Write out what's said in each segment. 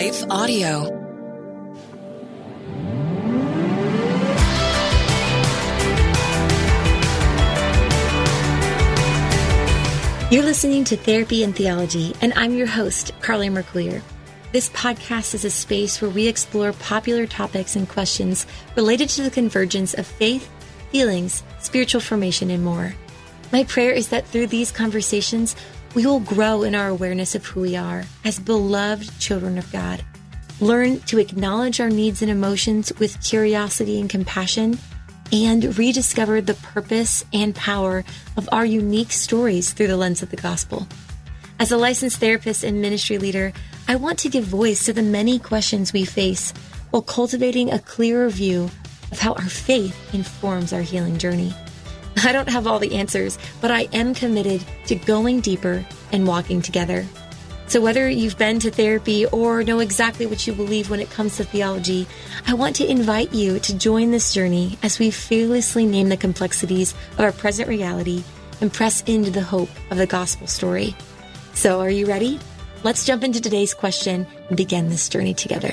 Life Audio. You're listening to Therapy and Theology, and I'm your host, Carley Marcouillier. This podcast is a space where we explore popular topics and questions related to the convergence of faith, feelings, spiritual formation, and more. My prayer is that through these conversations, we will grow in our awareness of who we are as beloved children of God. Learn to acknowledge our needs and emotions with curiosity and compassion, and rediscover the purpose and power of our unique stories through the lens of the gospel. As a licensed therapist and ministry leader, I want to give voice to the many questions we face while cultivating a clearer view of how our faith informs our healing journey. I don't have all the answers, but I am committed to going deeper and walking together. So, whether you've been to therapy or know exactly what you believe when it comes to theology, I want to invite you to join this journey as we fearlessly name the complexities of our present reality and press into the hope of the gospel story. So, are you ready? Let's jump into today's question and begin this journey together.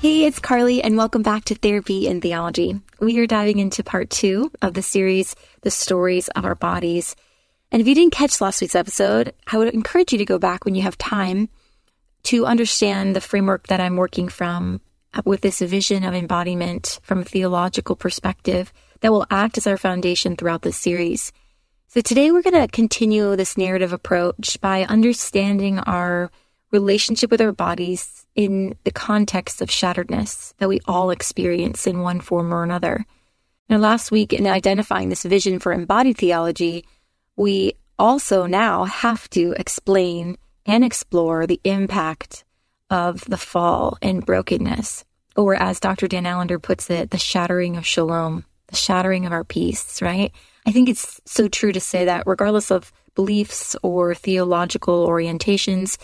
Hey, it's Carley, and welcome back to Therapy and Theology. We are diving into part two of the series, The Stories of Our Bodies. And if you didn't catch last week's episode, I would encourage you to go back when you have time to understand the framework that I'm working from uh, with this vision of embodiment from a theological perspective that will act as our foundation throughout this series. So today we're going to continue this narrative approach by understanding our relationship with our bodies in the context of shatteredness that we all experience in one form or another. Now, last week, in identifying this vision for embodied theology, we also now have to explain and explore the impact of the fall and brokenness, or as Dr. Dan Allender puts it, the shattering of shalom, the shattering of our peace, right? I think it's so true to say that regardless of beliefs or theological orientations,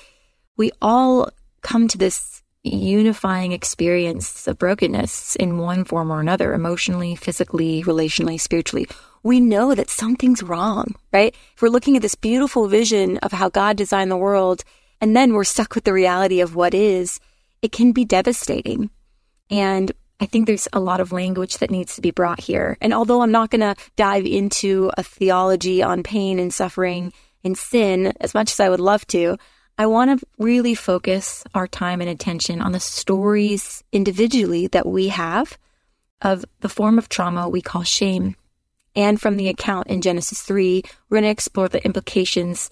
we all come to this unifying experience of brokenness in one form or another, emotionally, physically, relationally, spiritually. We know that something's wrong, right? If we're looking at this beautiful vision of how God designed the world, and then we're stuck with the reality of what is, it can be devastating. And I think there's a lot of language that needs to be brought here. And although I'm not going to dive into a theology on pain and suffering and sin as much as I would love to, I want to really focus our time and attention on the stories individually that we have of the form of trauma we call shame. And from the account in Genesis 3, we're going to explore the implications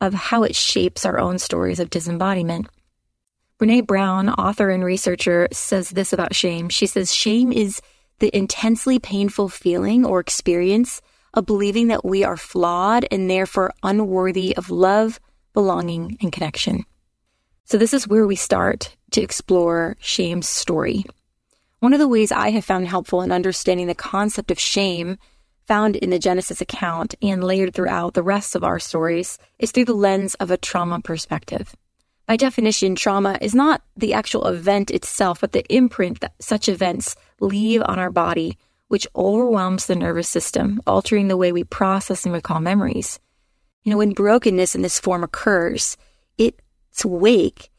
of how it shapes our own stories of disembodiment. Brene Brown, author and researcher, says this about shame. She says, Shame is the intensely painful feeling or experience of believing that we are flawed and therefore unworthy of love, belonging, and connection. So, this is where we start to explore shame's story. One of the ways I have found helpful in understanding the concept of shame found in the Genesis account and layered throughout the rest of our stories is through the lens of a trauma perspective. By definition, trauma is not the actual event itself, but the imprint that such events leave on our body, which overwhelms the nervous system, altering the way we process and recall memories. You know, when brokenness in this form occurs, its wake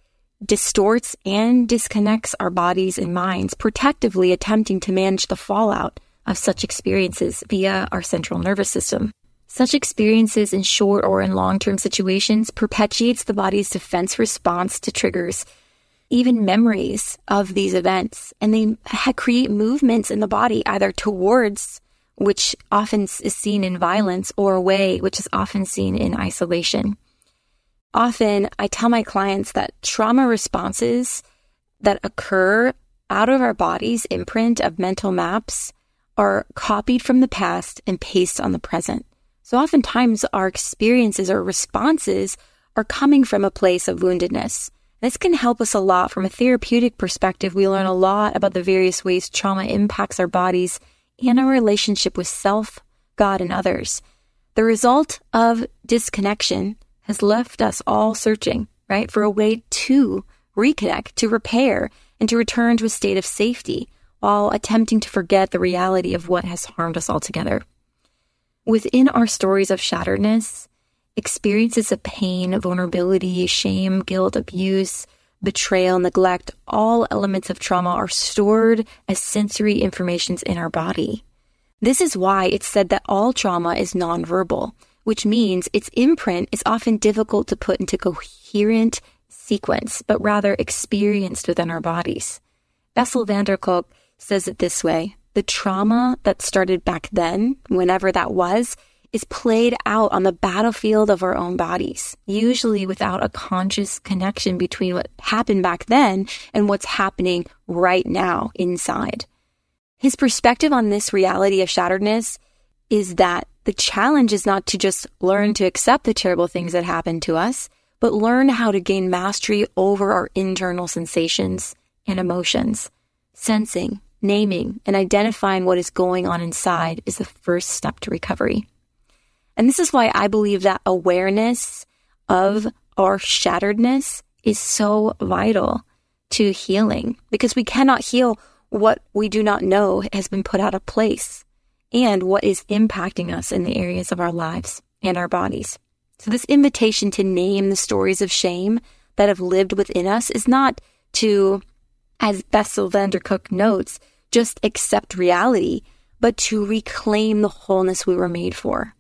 distorts and disconnects our bodies and minds, protectively attempting to manage the fallout of such experiences via our central nervous system. Such experiences in short or in long-term situations perpetuates the body's defense response to triggers, even memories of these events, and they create movements in the body either towards which often is seen in violence or away, which is often seen in isolation. Often I tell my clients that trauma responses that occur out of our body's imprint of mental maps are copied from the past and pasted on the present. So oftentimes our experiences or responses are coming from a place of woundedness. This can help us a lot from a therapeutic perspective. We learn a lot about the various ways trauma impacts our bodies and our relationship with self, God, and others. The result of disconnection has left us all searching, right, for a way to reconnect, to repair, and to return to a state of safety while attempting to forget the reality of what has harmed us altogether. Within our stories of shatteredness, experiences of pain, vulnerability, shame, guilt, abuse, betrayal, neglect, all elements of trauma are stored as sensory informations in our body. This is why it's said that all trauma is nonverbal, which means its imprint is often difficult to put into coherent sequence, but rather experienced within our bodies. Bessel van der Kolk says it this way the trauma that started back then, whenever that was, is played out on the battlefield of our own bodies, usually without a conscious connection between what happened back then and what's happening right now inside. His perspective on this reality of shatteredness is that the challenge is not to just learn to accept the terrible things that happen to us, but learn how to gain mastery over our internal sensations and emotions. Sensing, naming, and identifying what is going on inside is the first step to recovery. And this is why I believe that awareness of our shatteredness is so vital to healing because we cannot heal what we do not know has been put out of place and what is impacting us in the areas of our lives and our bodies. So this invitation to name the stories of shame that have lived within us is not to, as Bessel van der Kolk notes, just accept reality, but to reclaim the wholeness we were made for.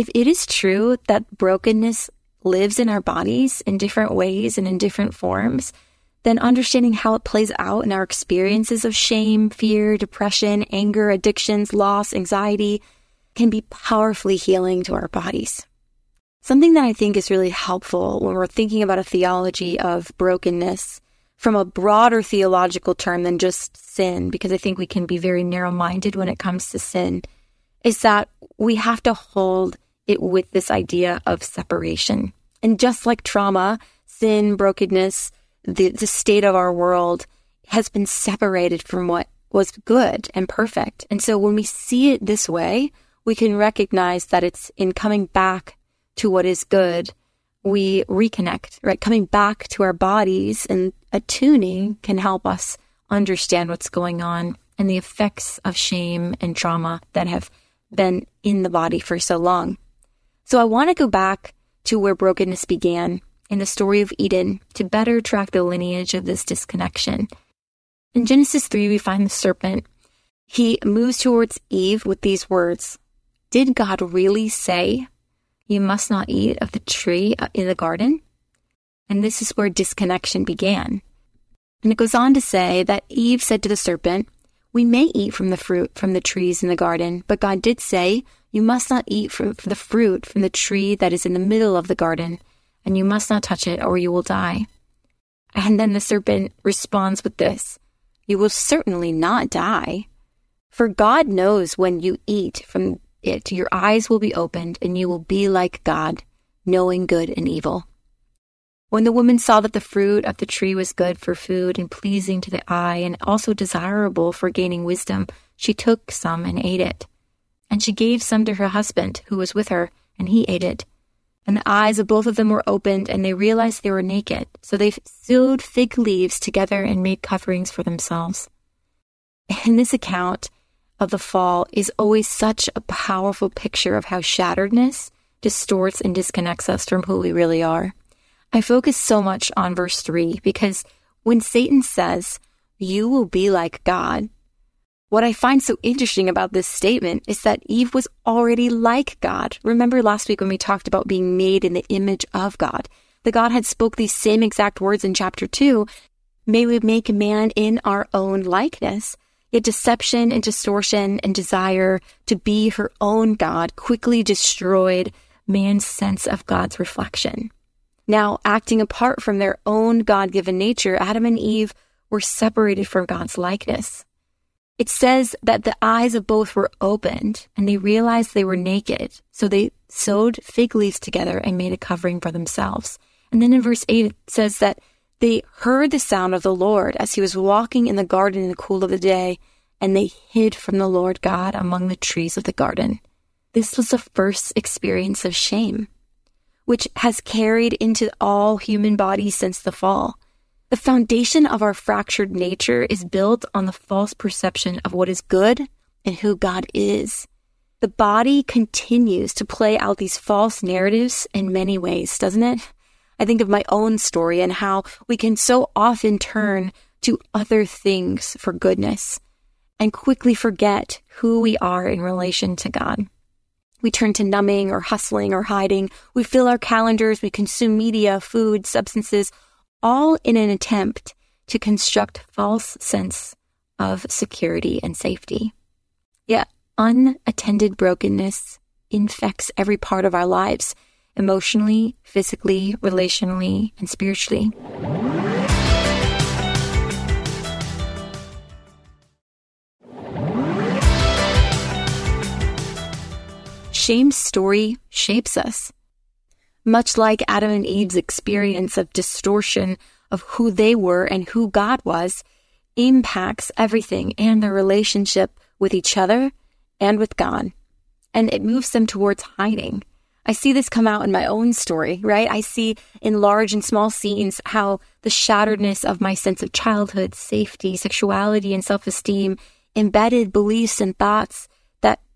If it is true that brokenness lives in our bodies in different ways and in different forms, then understanding how it plays out in our experiences of shame, fear, depression, anger, addictions, loss, anxiety can be powerfully healing to our bodies. Something that I think is really helpful when we're thinking about a theology of brokenness from a broader theological term than just sin, because I think we can be very narrow minded when it comes to sin, is that we have to hold it with this idea of separation. And just like trauma, sin, brokenness, the, the state of our world has been separated from what was good and perfect. And so when we see it this way, we can recognize that it's in coming back to what is good, we reconnect, right? Coming back to our bodies and attuning can help us understand what's going on and the effects of shame and trauma that have been in the body for so long. So I want to go back to where brokenness began in the story of Eden to better track the lineage of this disconnection. In Genesis 3, we find the serpent. He moves towards Eve with these words Did God really say, You must not eat of the tree uh, in the garden? And this is where disconnection began. And it goes on to say that Eve said to the serpent, we may eat from the fruit from the trees in the garden, but God did say, You must not eat from the fruit from the tree that is in the middle of the garden, and you must not touch it, or you will die. And then the serpent responds with this You will certainly not die. For God knows when you eat from it, your eyes will be opened, and you will be like God, knowing good and evil. When the woman saw that the fruit of the tree was good for food and pleasing to the eye and also desirable for gaining wisdom, she took some and ate it. And she gave some to her husband, who was with her, and he ate it. And the eyes of both of them were opened, and they realized they were naked. So they sewed fig leaves together and made coverings for themselves. And this account of the fall is always such a powerful picture of how shatteredness distorts and disconnects us from who we really are. I focus so much on verse 3 because when Satan says, You will be like God, What I find so interesting about this statement is that Eve was already like God. Remember last week when we talked about being made in the image of God? The God had spoke these same exact words in chapter 2. May we make man in our own likeness. Yet deception and distortion and desire to be her own God quickly destroyed man's sense of God's reflection. Now, acting apart from their own God given nature, Adam and Eve were separated from God's likeness. It says that the eyes of both were opened and they realized they were naked. So they sewed fig leaves together and made a covering for themselves. And then in verse 8, it says that they heard the sound of the Lord as he was walking in the garden in the cool of the day, and they hid from the Lord God among the trees of the garden. This was the first experience of shame, which has carried into all human bodies since the fall. The foundation of our fractured nature is built on the false perception of what is good and who God is. The body continues to play out these false narratives in many ways, doesn't it? I think of my own story and how we can so often turn to other things for goodness and quickly forget who we are in relation to God. We turn to numbing or hustling or hiding. We fill our calendars. We consume media, food, substances, all in an attempt to construct false sense of security and safety. Yet unattended brokenness infects every part of our lives, emotionally, physically, relationally, and spiritually. Shame's story shapes us much like Adam and Eve's experience of distortion of who they were and who God was, impacts everything and their relationship with each other and with God. And it moves them towards hiding. I see this come out in my own story, right? I see in large and small scenes how the shatteredness of my sense of childhood, safety, sexuality, and self esteem embedded beliefs and thoughts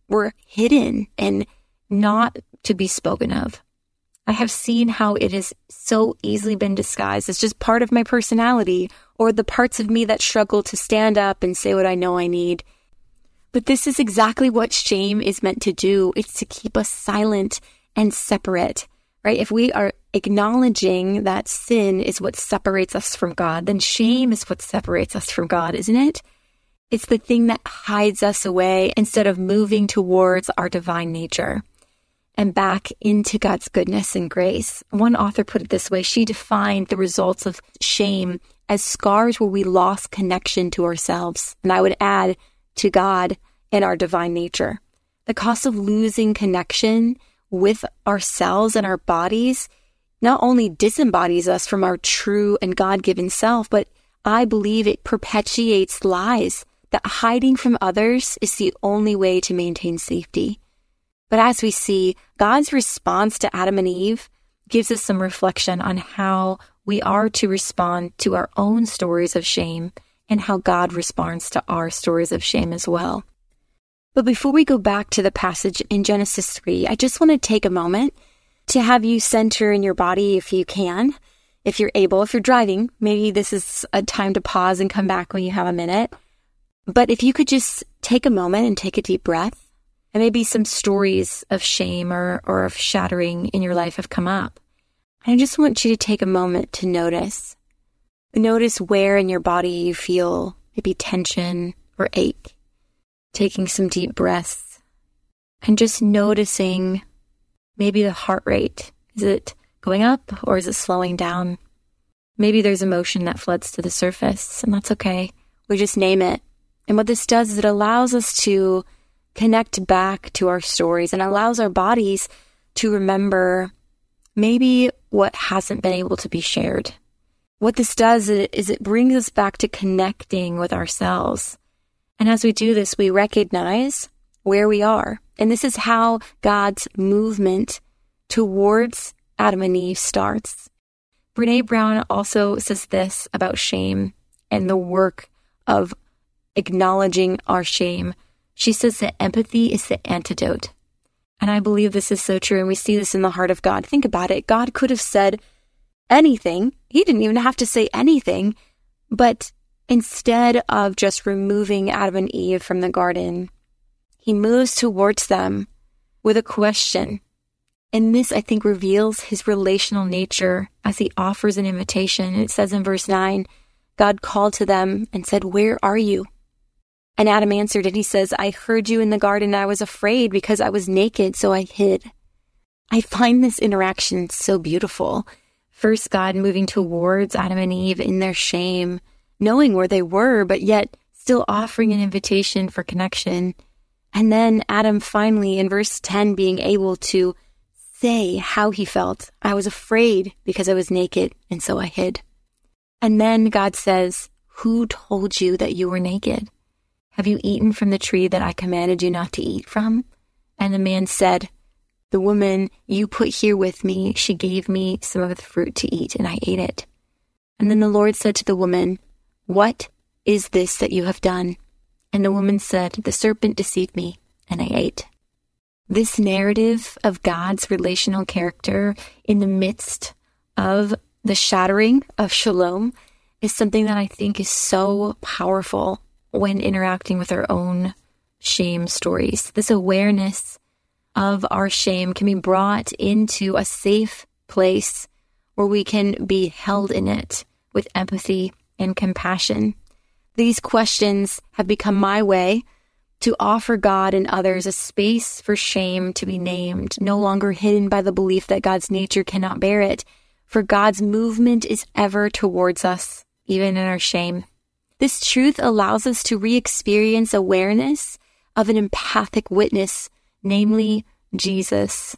were hidden and not to be spoken of. I have seen how it has so easily been disguised as just part of my personality or the parts of me that struggle to stand up and say what I know I need. But this is exactly what shame is meant to do. It's to keep us silent and separate, right? If we are acknowledging that sin is what separates us from God, then shame is what separates us from God, isn't it? It's the thing that hides us away instead of moving towards our divine nature and back into God's goodness and grace. One author put it this way she defined the results of shame as scars where we lost connection to ourselves. And I would add to God and our divine nature. The cost of losing connection with ourselves and our bodies not only disembodies us from our true and God given self, but I believe it perpetuates lies that hiding from others is the only way to maintain safety. But as we see, God's response to Adam and Eve gives us some reflection on how we are to respond to our own stories of shame and how God responds to our stories of shame as well. But before we go back to the passage in Genesis 3, I just want to take a moment to have you center in your body if you can, if you're able. If you're driving, maybe this is a time to pause and come back when you have a minute. But if you could just take a moment and take a deep breath and maybe some stories of shame or, or of shattering in your life have come up. And I just want you to take a moment to notice. Notice where in your body you feel maybe tension or ache. Taking some deep breaths and just noticing maybe the heart rate. Is it going up or is it slowing down? Maybe there's emotion that floods to the surface, and that's okay. We just name it. And what this does is it allows us to connect back to our stories and allows our bodies to remember maybe what hasn't been able to be shared. What this does is it brings us back to connecting with ourselves. And as we do this, we recognize where we are. And this is how God's movement towards Adam and Eve starts. Brene Brown also says this about shame and the work of acknowledging our shame she says that empathy is the antidote. And I believe this is so true. And we see this in the heart of God. Think about it. God could have said anything. He didn't even have to say anything, but Instead of just removing Adam and Eve from the garden, he moves towards them with a question. And this, I think, reveals his relational nature as he offers an invitation. It says in verse 9, God called to them and said, Where are you? And Adam answered and he says, I heard you in the garden. I was afraid because I was naked, so I hid. I find this interaction so beautiful. First, God moving towards Adam and Eve in their shame, knowing where they were, but yet still offering an invitation for connection. And then Adam finally, in verse 10, being able to say how he felt. I was afraid because I was naked, and so I hid. And then God says, Who told you that you were naked? Have you eaten from the tree that I commanded you not to eat from? And the man said, The woman you put here with me, she gave me some of the fruit to eat, and I ate it. And then the Lord said to the woman, What is this that you have done? And the woman said, The serpent deceived me, and I ate. This narrative of God's relational character in the midst of the shattering of shalom is something that I think is so powerful when interacting with our own shame stories. This awareness of our shame can be brought into a safe place where we can be held in it with empathy and compassion. These questions have become my way to offer God and others a space for shame to be named, no longer hidden by the belief that God's nature cannot bear it, for God's movement is ever towards us, even in our shame. This truth allows us to re experience awareness of an empathic witness, namely Jesus,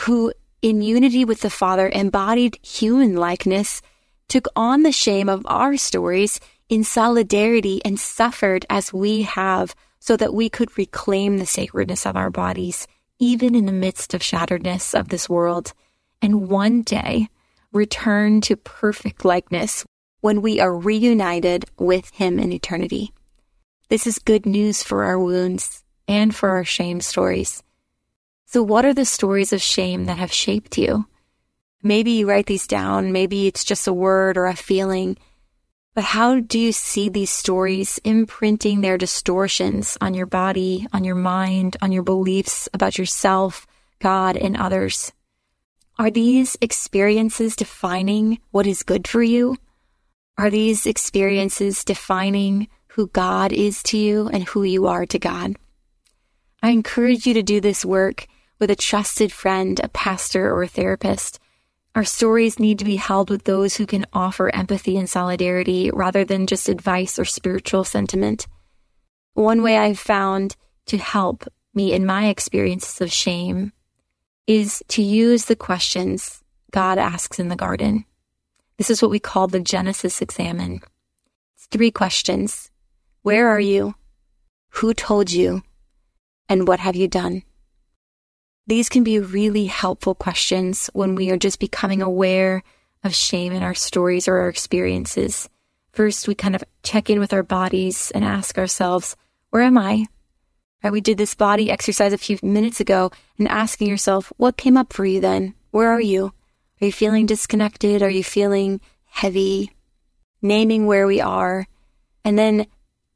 who, in unity with the Father, embodied human likeness, took on the shame of our stories in solidarity and suffered as we have so that we could reclaim the sacredness of our bodies, even in the midst of shatteredness of this world, and one day return to perfect likeness when we are reunited with Him in eternity. This is good news for our wounds and for our shame stories. So, what are the stories of shame that have shaped you? Maybe you write these down, maybe it's just a word or a feeling, but how do you see these stories imprinting their distortions on your body, on your mind, on your beliefs about yourself, God, and others? Are these experiences defining what is good for you? Are these experiences defining who God is to you and who you are to God? I encourage you to do this work with a trusted friend, a pastor, or a therapist. Our stories need to be held with those who can offer empathy and solidarity rather than just advice or spiritual sentiment. One way I've found to help me in my experiences of shame is to use the questions God asks in the garden. This is what we call the Genesis examen. It's three questions. Where are you? Who told you? And what have you done? These can be really helpful questions when we are just becoming aware of shame in our stories or our experiences. First, we kind of check in with our bodies and ask ourselves, where am I? Right, we did this body exercise a few minutes ago and asking yourself, what came up for you then? Where are you? Are you feeling disconnected? Are you feeling heavy? Naming where we are and then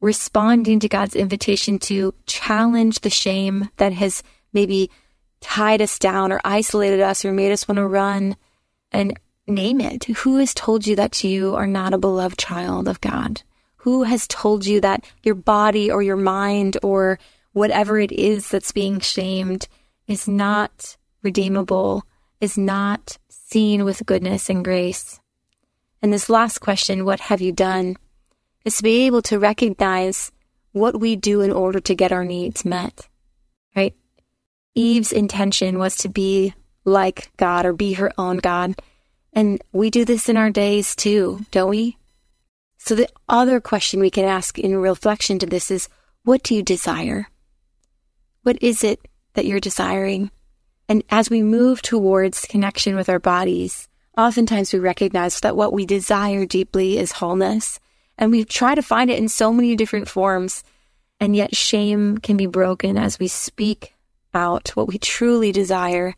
responding to God's invitation to challenge the shame that has maybe tied us down or isolated us or made us want to run and name it. Who has told you that you are not a beloved child of God? Who has told you that your body or your mind or whatever it is that's being shamed is not redeemable, is not seen with goodness and grace. And this last question, what have you done, is to be able to recognize what we do in order to get our needs met, right? Eve's intention was to be like God or be her own God. And we do this in our days too, don't we? So the other question we can ask in reflection to this is, what do you desire? What is it that you're desiring? And as we move towards connection with our bodies, oftentimes we recognize that what we desire deeply is wholeness. And we try to find it in so many different forms. And yet shame can be broken as we speak out what we truly desire.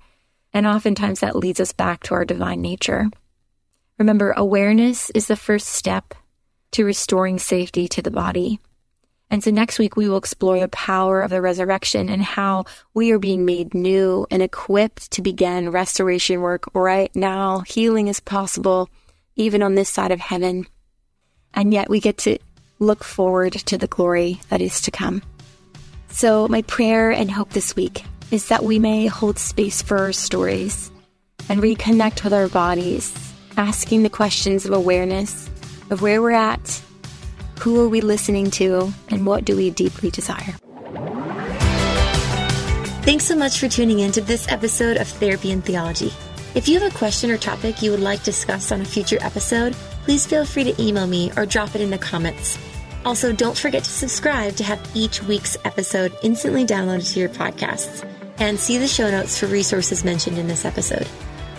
And oftentimes that leads us back to our divine nature. Remember, awareness is the first step. to restoring safety to the body. And so next week we will explore the power of the resurrection and how we are being made new and equipped to begin restoration work right now. Healing is possible even on this side of heaven. And yet we get to look forward to the glory that is to come. So my prayer and hope this week is that we may hold space for our stories and reconnect with our bodies, asking the questions of awareness of where we're at who are we listening to? And what do we deeply desire? Thanks so much for tuning in to this episode of Therapy and Theology. If you have a question or topic you would like discussed on a future episode, please feel free to email me or drop it in the comments. Also, don't forget to subscribe to have each week's episode instantly downloaded to your podcasts and see the show notes for resources mentioned in this episode.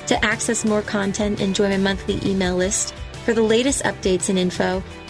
To access more content and join my monthly email list for the latest updates and info,